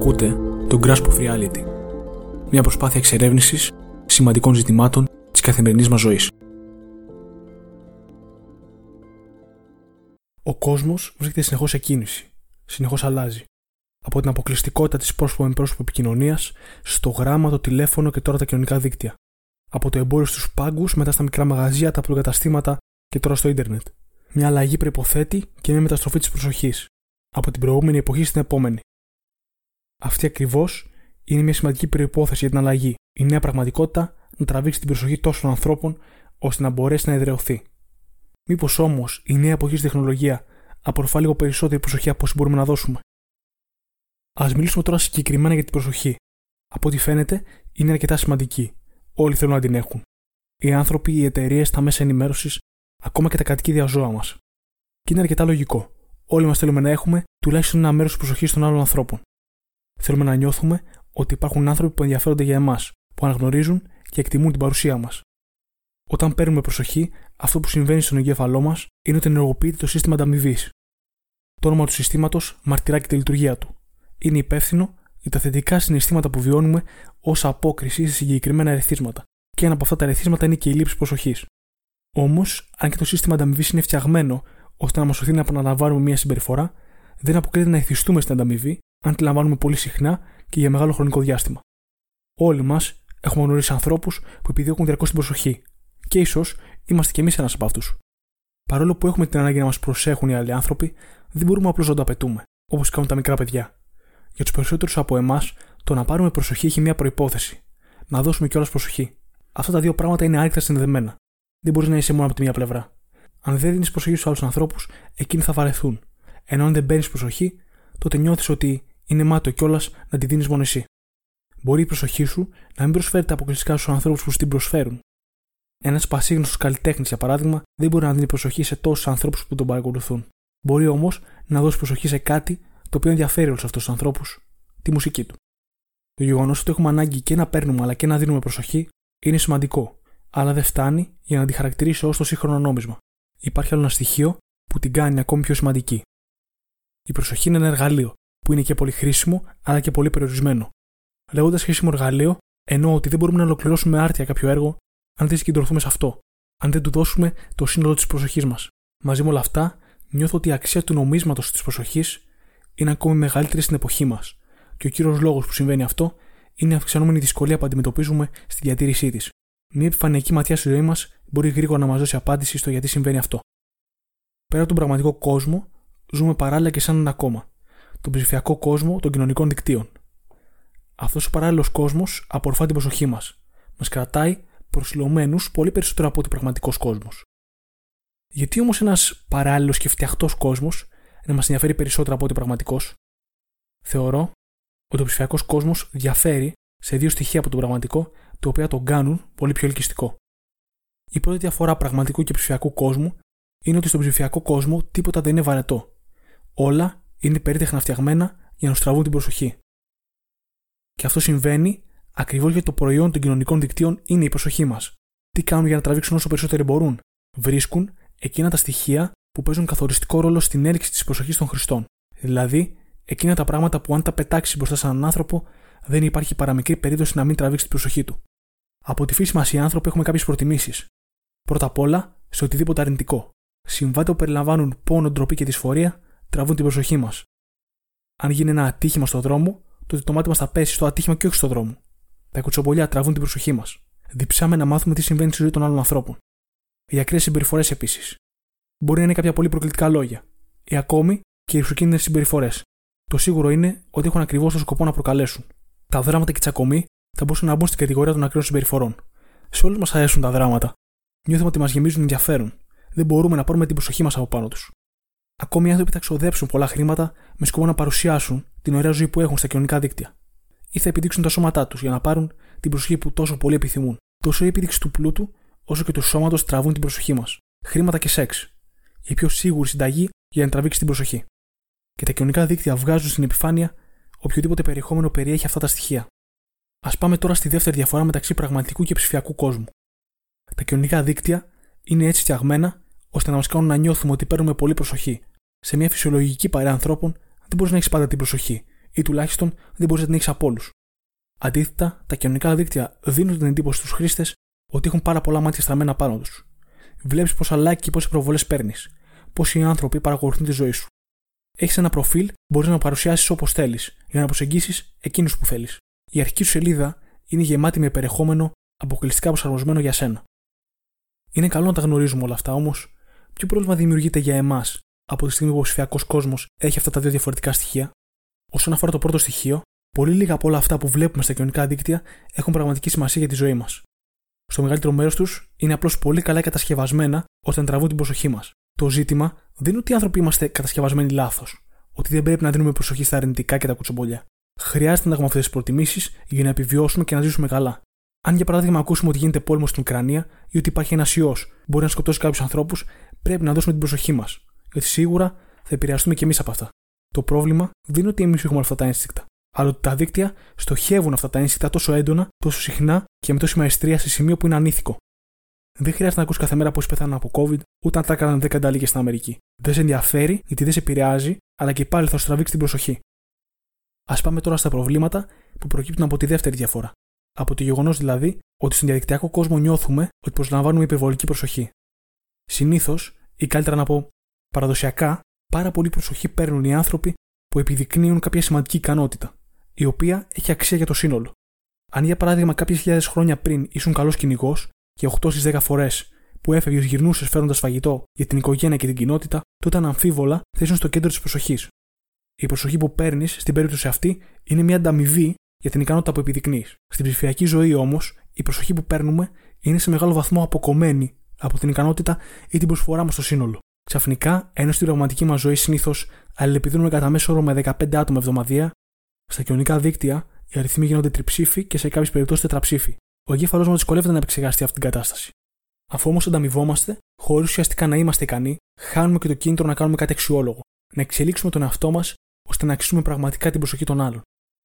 Ακούτε το Grasp of Reality, μια προσπάθεια εξερεύνησης σημαντικών ζητημάτων της καθημερινής μας ζωής. Ο κόσμος βρίσκεται συνεχώς σε κίνηση. Συνεχώς αλλάζει. Από την αποκλειστικότητα της πρόσωπο με πρόσωπο επικοινωνίας, στο γράμμα, το τηλέφωνο και τώρα τα κοινωνικά δίκτυα. Από το εμπόριο στους πάγκους, μετά στα μικρά μαγαζιά, τα προκαταστήματα και τώρα στο ίντερνετ. Μια αλλαγή προποθέτει και μια μεταστροφή της προσοχής. Από την προηγούμενη εποχή στην επόμενη. Αυτή ακριβώς είναι μια σημαντική προπόθεση για την αλλαγή. Η νέα πραγματικότητα να τραβήξει την προσοχή τόσων ανθρώπων ώστε να μπορέσει να εδρεωθεί. Μήπως όμως η νέα εποχή στη τεχνολογία απορροφά λίγο περισσότερη προσοχή από όσοι μπορούμε να δώσουμε; Α μιλήσουμε τώρα συγκεκριμένα για την προσοχή. Από ό,τι φαίνεται είναι αρκετά σημαντική. Όλοι θέλουν να την έχουν. Οι άνθρωποι, οι εταιρείες, τα μέσα ενημέρωσης, ακόμα και τα κατοικίδια ζώα μας. Και είναι αρκετά λογικό. Όλοι μας θέλουμε να έχουμε τουλάχιστον ένα μέρος της προσοχής των άλλων ανθρώπων. Θέλουμε να νιώθουμε ότι υπάρχουν άνθρωποι που ενδιαφέρονται για εμάς, που αναγνωρίζουν και εκτιμούν την παρουσία μας. Όταν παίρνουμε προσοχή, αυτό που συμβαίνει στον εγκέφαλό μας είναι ότι ενεργοποιείται το σύστημα ανταμοιβής. Το όνομα του συστήματος μαρτυρά και τη λειτουργία του. Είναι υπεύθυνο για τα θετικά συναισθήματα που βιώνουμε ως απόκριση σε συγκεκριμένα ερεθίσματα. Και ένα από αυτά τα ερεθίσματα είναι και η λήψη προσοχής. Όμως, αν και το σύστημα ανταμοιβής είναι φτιαγμένο ώστε να μας σωθεί να επαναλαμβάνουμε μια συμπεριφορά, δεν αποκλείεται να εθιστούμε στην ανταμοιβή αν τη λαμβάνουμε πολύ συχνά και για μεγάλο χρονικό διάστημα. Όλοι μας έχουμε γνωρίσει ανθρώπους που επιδιώκουν διαρκώς την προσοχή, και ίσως είμαστε κι εμείς ένας από αυτούς. Παρόλο που έχουμε την ανάγκη να μας προσέχουν οι άλλοι άνθρωποι, δεν μπορούμε απλώς να το απαιτούμε, όπως κάνουν τα μικρά παιδιά. Για τους περισσότερους από εμάς, το να πάρουμε προσοχή έχει μια προπόθεση. Να δώσουμε κιόλας προσοχή. Αυτά τα δύο πράγματα είναι άρρηκτα συνδεδεμένα. Δεν μπορείς να είσαι μόνο από τη μία πλευρά. Αν δεν δίνεις προσοχή στους άλλους ανθρώπους, εκείνοι θα βαρεθούν. Ενώ αν δεν παίρνεις προσοχή, τότε νιώθεις ότι είναι μάτω κιόλας να τη δίνεις μόνο εσύ. Μπορεί η προσοχή σου να μην προσφέρεται αποκλειστικά στους ανθρώπους που σου την προσφέρουν. Ένας πασίγνωστος καλλιτέχνης, για παράδειγμα, δεν μπορεί να δίνει προσοχή σε τόσους ανθρώπους που τον παρακολουθούν. Μπορεί όμως να δώσει προσοχή σε κάτι το οποίο ενδιαφέρει όλους αυτούς τους ανθρώπους, τη μουσική του. Το γεγονός ότι έχουμε ανάγκη και να παίρνουμε αλλά και να δίνουμε προσοχή είναι σημαντικό, αλλά δεν φτάνει για να τη χαρακτηρίσει ως το σύγχρονο νόμισμα. Υπάρχει άλλο ένα στοιχείο που την κάνει ακόμη πιο σημαντική. Η προσοχή είναι ένα εργαλείο που είναι και πολύ χρήσιμο αλλά και πολύ περιορισμένο. Λέγοντας χρήσιμο εργαλείο, εννοώ ότι δεν μπορούμε να ολοκληρώσουμε άρτια κάποιο έργο αν δεν συγκεντρωθούμε σε αυτό, αν δεν του δώσουμε το σύνολο της προσοχής μας. Μαζί με όλα αυτά, νιώθω ότι η αξία του νομίσματος της προσοχής είναι ακόμη μεγαλύτερη στην εποχή μας. Και ο κύριος λόγος που συμβαίνει αυτό είναι η αυξανόμενη δυσκολία που αντιμετωπίζουμε στη διατήρησή της. Μια επιφανειακή ματιά στη ζωή μας μπορεί γρήγορα να μας δώσει απάντηση στο γιατί συμβαίνει αυτό. Πέρα από τον πραγματικό κόσμο, ζούμε παράλληλα και σαν ένα κόμμα. Τον ψηφιακό κόσμο των κοινωνικών δικτύων. Αυτός ο παράλληλος κόσμος απορροφά την προσοχή μας. Μας κρατάει προσιλωμένους πολύ περισσότερο από ότι πραγματικός κόσμος. Γιατί όμως ένας παράλληλος και φτιαχτός κόσμος να μας ενδιαφέρει περισσότερο από ότι πραγματικός; Θεωρώ ότι ο ψηφιακός κόσμος διαφέρει σε δύο στοιχεία από τον πραγματικό, τα οποία τον κάνουν πολύ πιο ελκυστικό. Η πρώτη διαφορά πραγματικού και ψηφιακού κόσμου είναι ότι στον ψηφιακό κόσμο τίποτα δεν είναι βαρετό. Όλα είναι περίτεχνα φτιαγμένα για να στραβούν την προσοχή. Και αυτό συμβαίνει ακριβώς γιατί το προϊόν των κοινωνικών δικτύων είναι η προσοχή μας. Τι κάνουν για να τραβήξουν όσο περισσότεροι μπορούν. Βρίσκουν εκείνα τα στοιχεία που παίζουν καθοριστικό ρόλο στην έλξη της προσοχής των χρηστών. Δηλαδή, εκείνα τα πράγματα που αν τα πετάξει μπροστά σε έναν άνθρωπο, δεν υπάρχει παραμικρή περίπτωση να μην τραβήξει την προσοχή του. Από τη φύση μας οι άνθρωποι έχουμε κάποιες προτιμήσεις. Πρώτα απ' όλα, σε οτιδήποτε αρνητικό. Συμβάντα που περιλαμβάνουν πόνο, ντροπή και δυσφορία τραβούν την προσοχή μας. Αν γίνει ένα ατύχημα στο δρόμο, τότε το μάτι μας θα πέσει στο ατύχημα και όχι στο δρόμο. Τα κουτσομπολιά τραβούν την προσοχή μας. Διψάμε να μάθουμε τι συμβαίνει στη ζωή των άλλων ανθρώπων. Οι ακραίες συμπεριφορές επίσης. Μπορεί να είναι κάποια πολύ προκλητικά λόγια. Ή ακόμη και οι ρηψοκίνδυνε συμπεριφορές. Το σίγουρο είναι ότι έχουν ακριβώς το σκοπό να προκαλέσουν. Τα δράματα και οι τσακωμοί θα μπορούσαν να μπουν στην κατηγορία των ακραίων συμπεριφορών. Σε όλους μας αρέσουν τα δράματα. Νιώθουμε ότι μας γεμίζουν ενδιαφέρον. Δεν μπορούμε να πάρουμε την προσοχή μας από πάνω τους. Ακόμη οι άνθρωποι θα ξοδέψουν πολλά χρήματα με σκοπό να παρουσιάσουν την ωραία ζωή που έχουν στα κοινωνικά δίκτυα ή θα επιδείξουν τα σώματά τους για να πάρουν την προσοχή που τόσο πολύ επιθυμούν. Τόσο η επίδειξη του πλούτου, όσο και του σώματος τραβούν την προσοχή μας. Χρήματα και σεξ. Η πιο σίγουρη συνταγή για να τραβήξεις την προσοχή. Και τα κοινωνικά δίκτυα βγάζουν στην επιφάνεια οποιοδήποτε περιεχόμενο περιέχει αυτά τα στοιχεία. Α πάμε τώρα στη δεύτερη διαφορά μεταξύ πραγματικού και ψηφιακού κόσμου. Τα κοινωνικά δίκτυα είναι έτσι φτιαγμένα ώστε να μας κάνουν να νιώθουμε ότι παίρνουμε πολύ προσοχή. Σε μια φυσιολογική παρέα ανθρώπων δεν μπορείς να έχεις πάντα την προσοχή ή τουλάχιστον δεν μπορείς να την έχεις από όλους. Αντίθετα, τα κοινωνικά δίκτυα δίνουν την εντύπωση στους χρήστες ότι έχουν πάρα πολλά μάτια στραμμένα πάνω τους. Βλέπεις πόσα like και πόσες προβολές παίρνεις, πόσοι άνθρωποι παρακολουθούν τη ζωή σου. Έχεις ένα προφίλ μπορείς να παρουσιάσεις όπως θέλεις για να προσεγγίσεις εκείνους που θέλεις. Η αρχική σου σελίδα είναι γεμάτη με περιεχόμενο αποκλειστικά προσαρμοσμένο για σένα. Είναι καλό να τα γνωρίζουμε όλα αυτά, όμως, ποιο πρόβλημα δημιουργείται για εμάς; Από τη στιγμή που ο ψηφιακός κόσμος έχει αυτά τα δύο διαφορετικά στοιχεία. Όσον αφορά το πρώτο στοιχείο, πολύ λίγα από όλα αυτά που βλέπουμε στα κοινωνικά δίκτυα έχουν πραγματική σημασία για τη ζωή μας. Στο μεγαλύτερο μέρος τους είναι απλώς πολύ καλά κατασκευασμένα ώστε να τραβούν την προσοχή μας. Το ζήτημα δεν είναι ότι οι άνθρωποι είμαστε κατασκευασμένοι λάθος, ότι δεν πρέπει να δίνουμε προσοχή στα αρνητικά και τα κουτσομπολιά. Χρειάζεται να έχουμε αυτές τις προτιμήσεις για να επιβιώσουμε και να ζήσουμε καλά. Αν για παράδειγμα ακούσουμε ότι γίνεται πόλεμος στην Ουκρανία ή ότι υπάρχει ένας ιός μπορεί να σκοτώσει κάποιους ανθρώπους, πρέπει να δώσουμε την προσοχή μας. Γιατί σίγουρα θα επηρεαστούμε κι εμείς από αυτά. Το πρόβλημα δεν είναι ότι εμείς έχουμε αυτά τα ένστικτα, αλλά ότι τα δίκτυα στοχεύουν αυτά τα ένστικτα τόσο έντονα, τόσο συχνά και με τόση μαεστρία σε σημείο που είναι ανήθικο. Δεν χρειάζεται να ακούσει κάθε μέρα πώς πεθάνουν από COVID, ούτε αν τα έκαναν 10 ανταλίγε στην Αμερική. Δεν σε ενδιαφέρει, γιατί δεν σε επηρεάζει, αλλά και πάλι θα σου τραβήξει την προσοχή. Α πάμε τώρα στα προβλήματα που προκύπτουν από τη δεύτερη διαφορά. Από το γεγονός δηλαδή ότι στον διαδικτυακό κόσμο νιώθουμε ότι προσλαμβάνουμε υπερβολική προσοχή. Συνήθως, ή καλύτερα να πω παραδοσιακά, πάρα πολύ προσοχή παίρνουν οι άνθρωποι που επιδεικνύουν κάποια σημαντική ικανότητα, η οποία έχει αξία για το σύνολο. Αν για παράδειγμα κάποιες χιλιάδες χρόνια πριν ήσουν καλός κυνηγός και 8 στις 10 φορές που έφευγε γυρνούσες φέρνοντα φαγητό για την οικογένεια και την κοινότητα, τότε αναμφίβολα θα ήσουν στο κέντρο της προσοχής. Η προσοχή που παίρνεις στην περίπτωση αυτή είναι μια ανταμοιβή για την ικανότητα που επιδεικνύεις. Στην ψηφιακή ζωή όμως, η προσοχή που παίρνουμε είναι σε μεγάλο βαθμό αποκομμένη από την ικανότητα ή την προσφορά μας στο σύνολο. Ξαφνικά, ενώ στην πραγματική μας ζωή συνήθως αλληλεπιδρούμε κατά μέσο όρο με 15 άτομα εβδομαδία, στα κοινωνικά δίκτυα οι αριθμοί γίνονται τριψήφοι και σε κάποιες περιπτώσεις τετραψήφοι. Ο εγκέφαλός μας δυσκολεύεται να επεξεργαστεί αυτή την κατάσταση. Αφού όμως ανταμοιβόμαστε, χωρίς ουσιαστικά να είμαστε ικανοί, χάνουμε και το κίνητρο να κάνουμε κάτι αξιόλογο, να εξελίξουμε τον εαυτό μας ώστε να αξίσουμε πραγματικά την προσοχή των άλλων.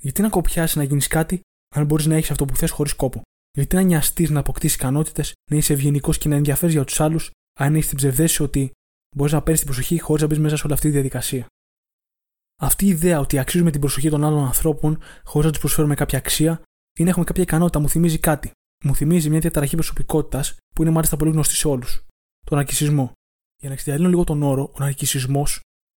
Γιατί να κοπιάσεις να γίνεις κάτι, αν μπορείς να έχεις αυτό που θες χωρίς κόπο; Γιατί να νοιαστείς να αποκτήσεις ικανότητες, να είσαι ευγενικός και να ενδιαφέρεις για τους άλλους, αν έχεις την ψευδέση ότι μπορείς να παίρνεις την προσοχή χωρίς να μπεις μέσα σε όλη αυτή τη διαδικασία. Αυτή η ιδέα ότι αξίζουμε την προσοχή των άλλων ανθρώπων χωρίς να τους προσφέρουμε κάποια αξία ή να έχουμε κάποια ικανότητα μου θυμίζει κάτι. Μου θυμίζει μια διαταραχή προσωπικότητας που είναι μάλιστα πολύ γνωστή σε όλους. Τον αρκισισμό. Για να εξτιαλύνω λίγο τον όρο, ο ναρκισισμό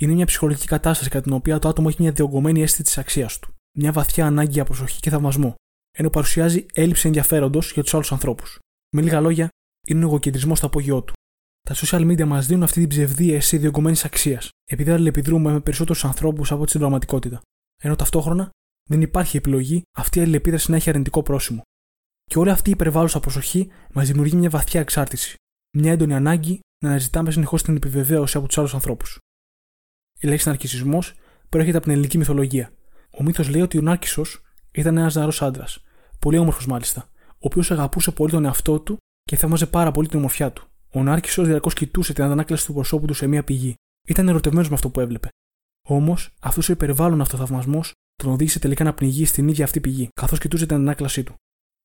είναι μια ψυχολογική κατάσταση κατά την οποία το άτομο έχει μια διωγγωμένη αίσθηση της αξίας του. Μια βαθιά ανάγκη για προσοχή και θαυμασμό, ενώ παρουσιάζει έλλειψη ενδιαφέροντος για τους άλλους ανθρώπους. Με λίγα λόγια, είναι ο εγωκεντρισμός στο απόγειό του. Τα social media μας δίνουν αυτή την ψευδή αίσθηση διωγγωμένη αξίας, επειδή αλληλεπιδρούμε με περισσότερους ανθρώπους από την πραγματικότητα. Ενώ ταυτόχρονα δεν υπάρχει επιλογή αυτή η αλληλεπίδραση να έχει αρνητικό πρόσημο. Και όλη αυτή η υπερβάλλουσα προσοχή μας δημιουργεί μια βαθιά εξάρτηση. Μια έντονη ανάγκη να αναζητάμε συνεχώς την επιβεβαίωση από τους άλλους ανθρώπους. Η λέξη ναρκισμό προέρχεται από την ελληνική μυθολογία. Ο μύθος λέει ότι ο Νάρκισος ήταν ένας νεαρός άντρας, πολύ όμορφος μάλιστα, ο οποίος αγαπούσε πολύ τον εαυτό του και θαύμαζε πάρα πολύ την ομορφιά του. Ο Νάρκισο διαρκώ κοιτούσε την αντανάκλαση του προσώπου του σε μια πηγή. Ήταν ερωτευμένος με αυτό που έβλεπε. Όμως, αυτός ο υπερβάλλον αυτοθαυμασμός τον οδήγησε τελικά να πνιγεί στην ίδια αυτή πηγή, καθώς κοιτούσε την αντανάκλασή του.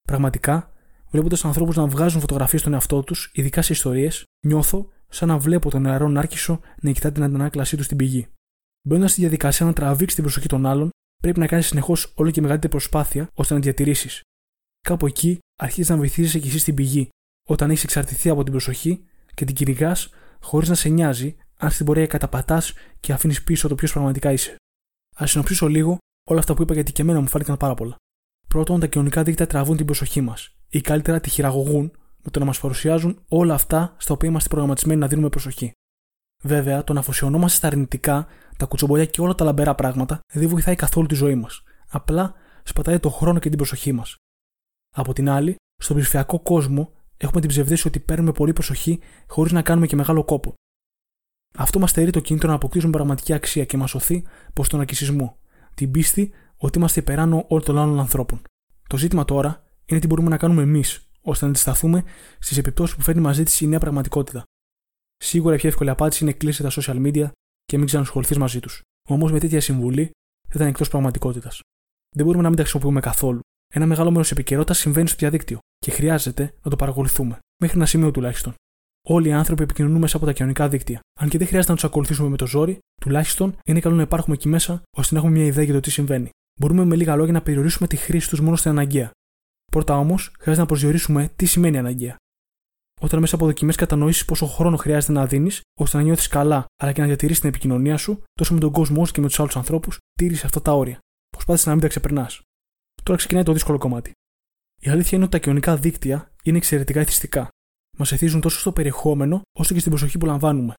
Πραγματικά, βλέποντας ανθρώπους να βγάζουν φωτογραφίες στον εαυτό τους, ειδικά σε ιστορίες, νιώθω σαν να βλέπω τον νεαρό Νάρκισο να κοιτά την αντανάκλασή του στην πηγή. Μπαίνοντας στη διαδικασία να τραβήξει την προσοχή των άλλων, πρέπει να κάνει συνεχώς όλο και μεγαλύτερη προσπάθεια ώστε να διατηρήσεις. Κάπου εκεί αρχίζει να βυθίζεσαι κι εσύ στην πηγή, όταν έχεις εξαρτηθεί από την προσοχή και την κυνηγάς χωρίς να σε νοιάζει αν στην πορεία καταπατάς και αφήνεις πίσω το ποιος πραγματικά είσαι. Α συνοψίσω λίγο όλα αυτά που είπα γιατί και εμένα μου φάνηκαν πάρα πολλά. Πρώτον, τα κοινωνικά δίκτυα τραβούν την προσοχή μας, ή καλύτερα τη χειραγωγούν με το να μας παρουσιάζουν όλα αυτά στα οποία είμαστε προγραμματισμένοι να δίνουμε προσοχή. Βέβαια, το να αφοσιωνόμαστε στα αρνητικά, τα κουτσομπολιά και όλα τα λαμπερά πράγματα δεν βοηθάει καθόλου τη ζωή μας. Απλά σπατάει το χρόνο και την προσοχή μας. Από την άλλη, στον ψηφιακό κόσμο έχουμε την ψευδέση ότι παίρνουμε πολύ προσοχή χωρίς να κάνουμε και μεγάλο κόπο. Αυτό μας στερεί το κίνητρο να αποκτήσουμε πραγματική αξία και μας σωθεί προς τον ακισισμό, την πίστη ότι είμαστε υπεράνω όλων των άλλων ανθρώπων. Το ζήτημα τώρα είναι τι μπορούμε να κάνουμε εμείς ώστε να αντισταθούμε στις επιπτώσεις που φέρνει μαζί της η νέα πραγματικότητα. Σίγουρα η πιο εύκολη απάντηση είναι κλείσει τα social media και μην ξανασχοληθείς μαζί τους. Όμως με τέτοια συμβουλή θα ήταν εκτός πραγματικότητας. Δεν μπορούμε να μην τα χρησιμοποιούμε καθόλου. Ένα μεγάλο μέρος επικαιρότητας συμβαίνει στο διαδίκτυο και χρειάζεται να το παρακολουθούμε, μέχρι ένα σημείο τουλάχιστον. Όλοι οι άνθρωποι επικοινωνούν μέσα από τα κοινωνικά δίκτυα. Αν και δεν χρειάζεται να τους ακολουθήσουμε με το ζόρι, τουλάχιστον είναι καλό να υπάρχουμε εκεί μέσα ώστε να έχουμε μια ιδέα για το τι συμβαίνει. Μπορούμε με λίγα λόγια να περιορίσουμε τη χρήση τους μόνο στην αναγκαία. Πρώτα όμως, χρειάζεται να προσδιορίσουμε τι σημαίνει αναγκαία. Όταν μέσα από δοκιμές κατανοήσεις πόσο χρόνο χρειάζεται να δίνεις ώστε να νιώθεις καλά αλλά και να διατηρήσεις την επικοινωνία σου, τόσο με τον κόσμο όσο και με τους άλλους ανθρώπους, τήρησες αυτά τα όρια. Προσπάθησε να μην τα ξεπερνάς. Τώρα ξεκινάει το δύσκολο κομμάτι. Η αλήθεια είναι ότι τα κοινωνικά δίκτυα είναι εξαιρετικά εθιστικά. Μας εθίζουν τόσο στο περιεχόμενο όσο και στην προσοχή που λαμβάνουμε.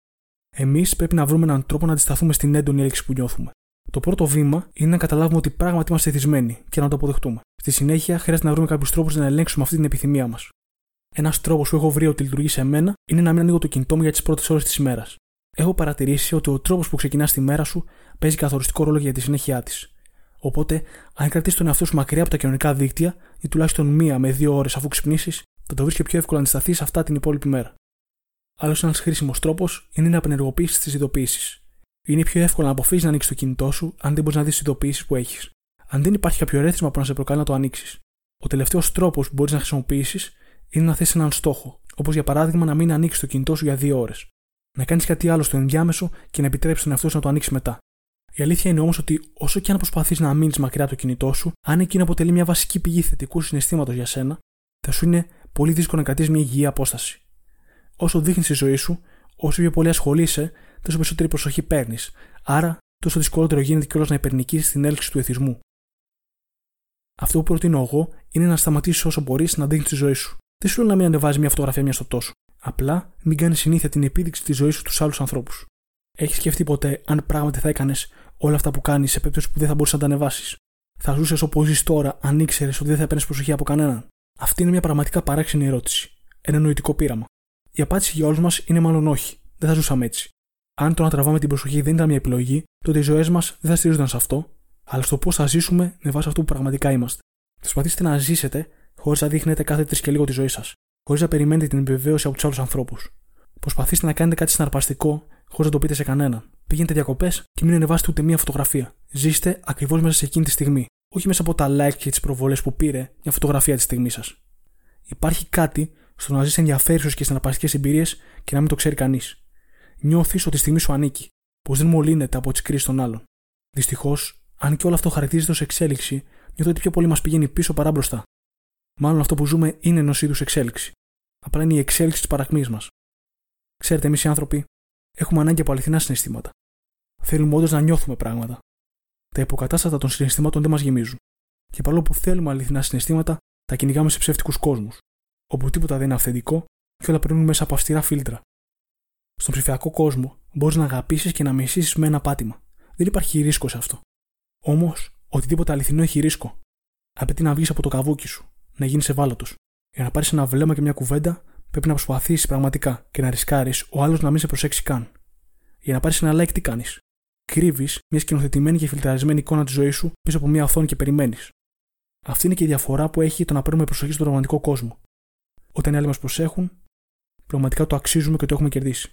Εμείς πρέπει να βρούμε έναν τρόπο να αντισταθούμε στην έντονη έλξη που νιώθουμε. Το πρώτο βήμα είναι να καταλάβουμε ότι πράγματι είμαστε εθισμένοι και να το αποδεχτούμε. Στη συνέχεια, χρειάζεται να βρούμε κάποιους τρόπους να ελέγξουμε αυτή την επιθυμία μας. Ένας τρόπος που έχω βρει ότι λειτουργεί σε μένα είναι να μην ανοίγω το κινητό μου για τις πρώτες ώρες της ημέρας. Έχω παρατηρήσει ότι ο τρόπος που ξεκινάς τη μέρα σου παίζει καθοριστικό ρόλο για τη συνέχεια της. Οπότε, αν κρατήσεις τον εαυτό σου μακριά από τα κοινωνικά δίκτυα ή τουλάχιστον μία με δύο ώρες αφού ξυπνήσεις, θα το βρεις και πιο εύκολο να αντισταθείς σε αυτά την υπόλοιπη μέρα. Άλλος ένας χρήσιμος τρόπος είναι να απενεργοποιήσεις τις ειδοποιήσεις. Είναι πιο εύκολο να αποφύγεις να ανοίξεις το κινητό σου αν δεν μπορείς να δεις τις ειδοποιήσεις που έχεις. Αν δεν υπάρχει κάποιο ρέθισμα που να σε προκαλεί να το ανοίξεις. Ο τελευταίος τρόπος που μπορείς να χρησιμοποιήσεις είναι να θέσει έναν στόχο, όπως για παράδειγμα να μην ανοίξεις το κινητό σου για δύο ώρες. Να κάνεις κάτι άλλο στο ενδιάμεσο και να επιτρέψεις τον εαυτό σου να το ανοίξει μετά. Η αλήθεια είναι όμως ότι όσο και αν προσπαθείς να μείνεις μακριά από το κινητό σου, αν εκείνο αποτελεί μια βασική πηγή θετικού συναισθήματος για σένα, θα σου είναι πολύ δύσκολο να κρατήσεις μια υγιή απόσταση. Όσο δείχνεις τη ζωή σου, όσο πιο πολύ ασχολείσαι, τόσο περισσότερη προσοχή παίρνεις. Άρα, τόσο δυσκολότερο γίνεται κιόλας να υπερνικήσει την έλξη του εθισμού. Αυτό που προτείνω εγώ είναι να σταματήσεις όσο μπορείς να δείχνεις τη ζωή σου. Δεν σου λέω να μην ανεβάζεις μια φωτογραφία μιας στο τόσο. Απλά μην κάνεις συνήθεια την επίδειξη της ζωής σου στους άλλους ανθρώπους. Έχεις σκεφτεί ποτέ αν πράγματι θα έκανες όλα αυτά που κάνεις σε περίπτωση που δεν θα μπορούσε να τα ανεβάσεις. Θα ζούσες όπως ζεις τώρα αν ήξερες ότι δεν θα παίρνει προσοχή από κανέναν. Αυτή είναι μια πραγματικά παράξενη ερώτηση. Ένα νοητικό πείραμα. Η απάντηση για όλους μας είναι μάλλον όχι. Δεν θα ζούσαμε έτσι. Αν το να τραβάμε την προσοχή δεν ήταν μια επιλογή, τότε οι ζωές μας δεν θα στηρίζονταν σε αυτό, αλλά στο πώς θα ζήσουμε με βάση αυτό που πραγματικά είμαστε. Προσπαθήστε να ζήσετε χωρίς να δείχνετε κάθε τρεις και λίγο τη ζωή σας, χωρίς να περιμένετε την επιβεβαίωση από τους άλλους ανθρώπους. Προσπαθήστε να κάνετε κάτι συναρπαστικό χωρίς να το πείτε σε κανέναν. Πηγαίνετε διακοπές και μην ανεβάσετε ούτε μία φωτογραφία. Ζήστε ακριβώς μέσα σε εκείνη τη στιγμή, όχι μέσα από τα likes και τις προβολές που πήρε μια φωτογραφία τη στιγμή σας. Υπάρχει κάτι στο να ζεις ενδιαφέρουσες και συναρπαστικές εμπειρίες και να μην το ξέρει κανείς. Νιώθεις ότι η στιγμή σου ανήκει, πως δεν μολύνεται από τις κρίσεις των άλλων. Δυστυχώς, αν και όλο αυτό χαρακτηρίζεται ως εξέλιξη, νιώθω ότι πιο πολύ μας πηγαίνει πίσω παρά μπροστά. Μάλλον αυτό που ζούμε είναι ενός είδους εξέλιξη. Απλά είναι η εξέλιξη της παρακμής μας. Ξέρετε, εμείς οι άνθρωποι έχουμε ανάγκη από αληθινά συναισθήματα. Θέλουμε όντως να νιώθουμε πράγματα. Τα υποκατάστατα των συναισθημάτων δεν μας γεμίζουν. Και παρόλο που θέλουμε αληθινά συναισθήματα, τα κυνηγάμε σε ψεύτικους κόσμους, όπου τίποτα δεν είναι αυθεντικό και όλα περνούν μέσα από αυστηρά φίλτρα. Στον ψηφιακό κόσμο μπορείς να αγαπήσεις και να μισήσεις με ένα πάτημα. Δεν υπάρχει ρίσκο σε αυτό. Όμως, οτιδήποτε αληθινό έχει ρίσκο. Απαιτεί να βγεις από το καβούκι σου, να γίνεις ευάλωτος. Για να πάρεις ένα βλέμμα και μια κουβέντα, πρέπει να προσπαθήσεις πραγματικά και να ρισκάρεις ο άλλος να μην σε προσέξει καν. Για να πάρεις ένα like, τι κάνεις; Κρύβεις μια σκηνοθετημένη και φιλτραρισμένη εικόνα της ζωής σου πίσω από μια οθόνη και περιμένεις. Αυτή είναι και η διαφορά που έχει το να παίρνουμε προσοχή στον πραγματικό κόσμο. Όταν οι άλλοι μας προσέχουν, πραγματικά το αξίζουμε και το έχουμε κερδίσει.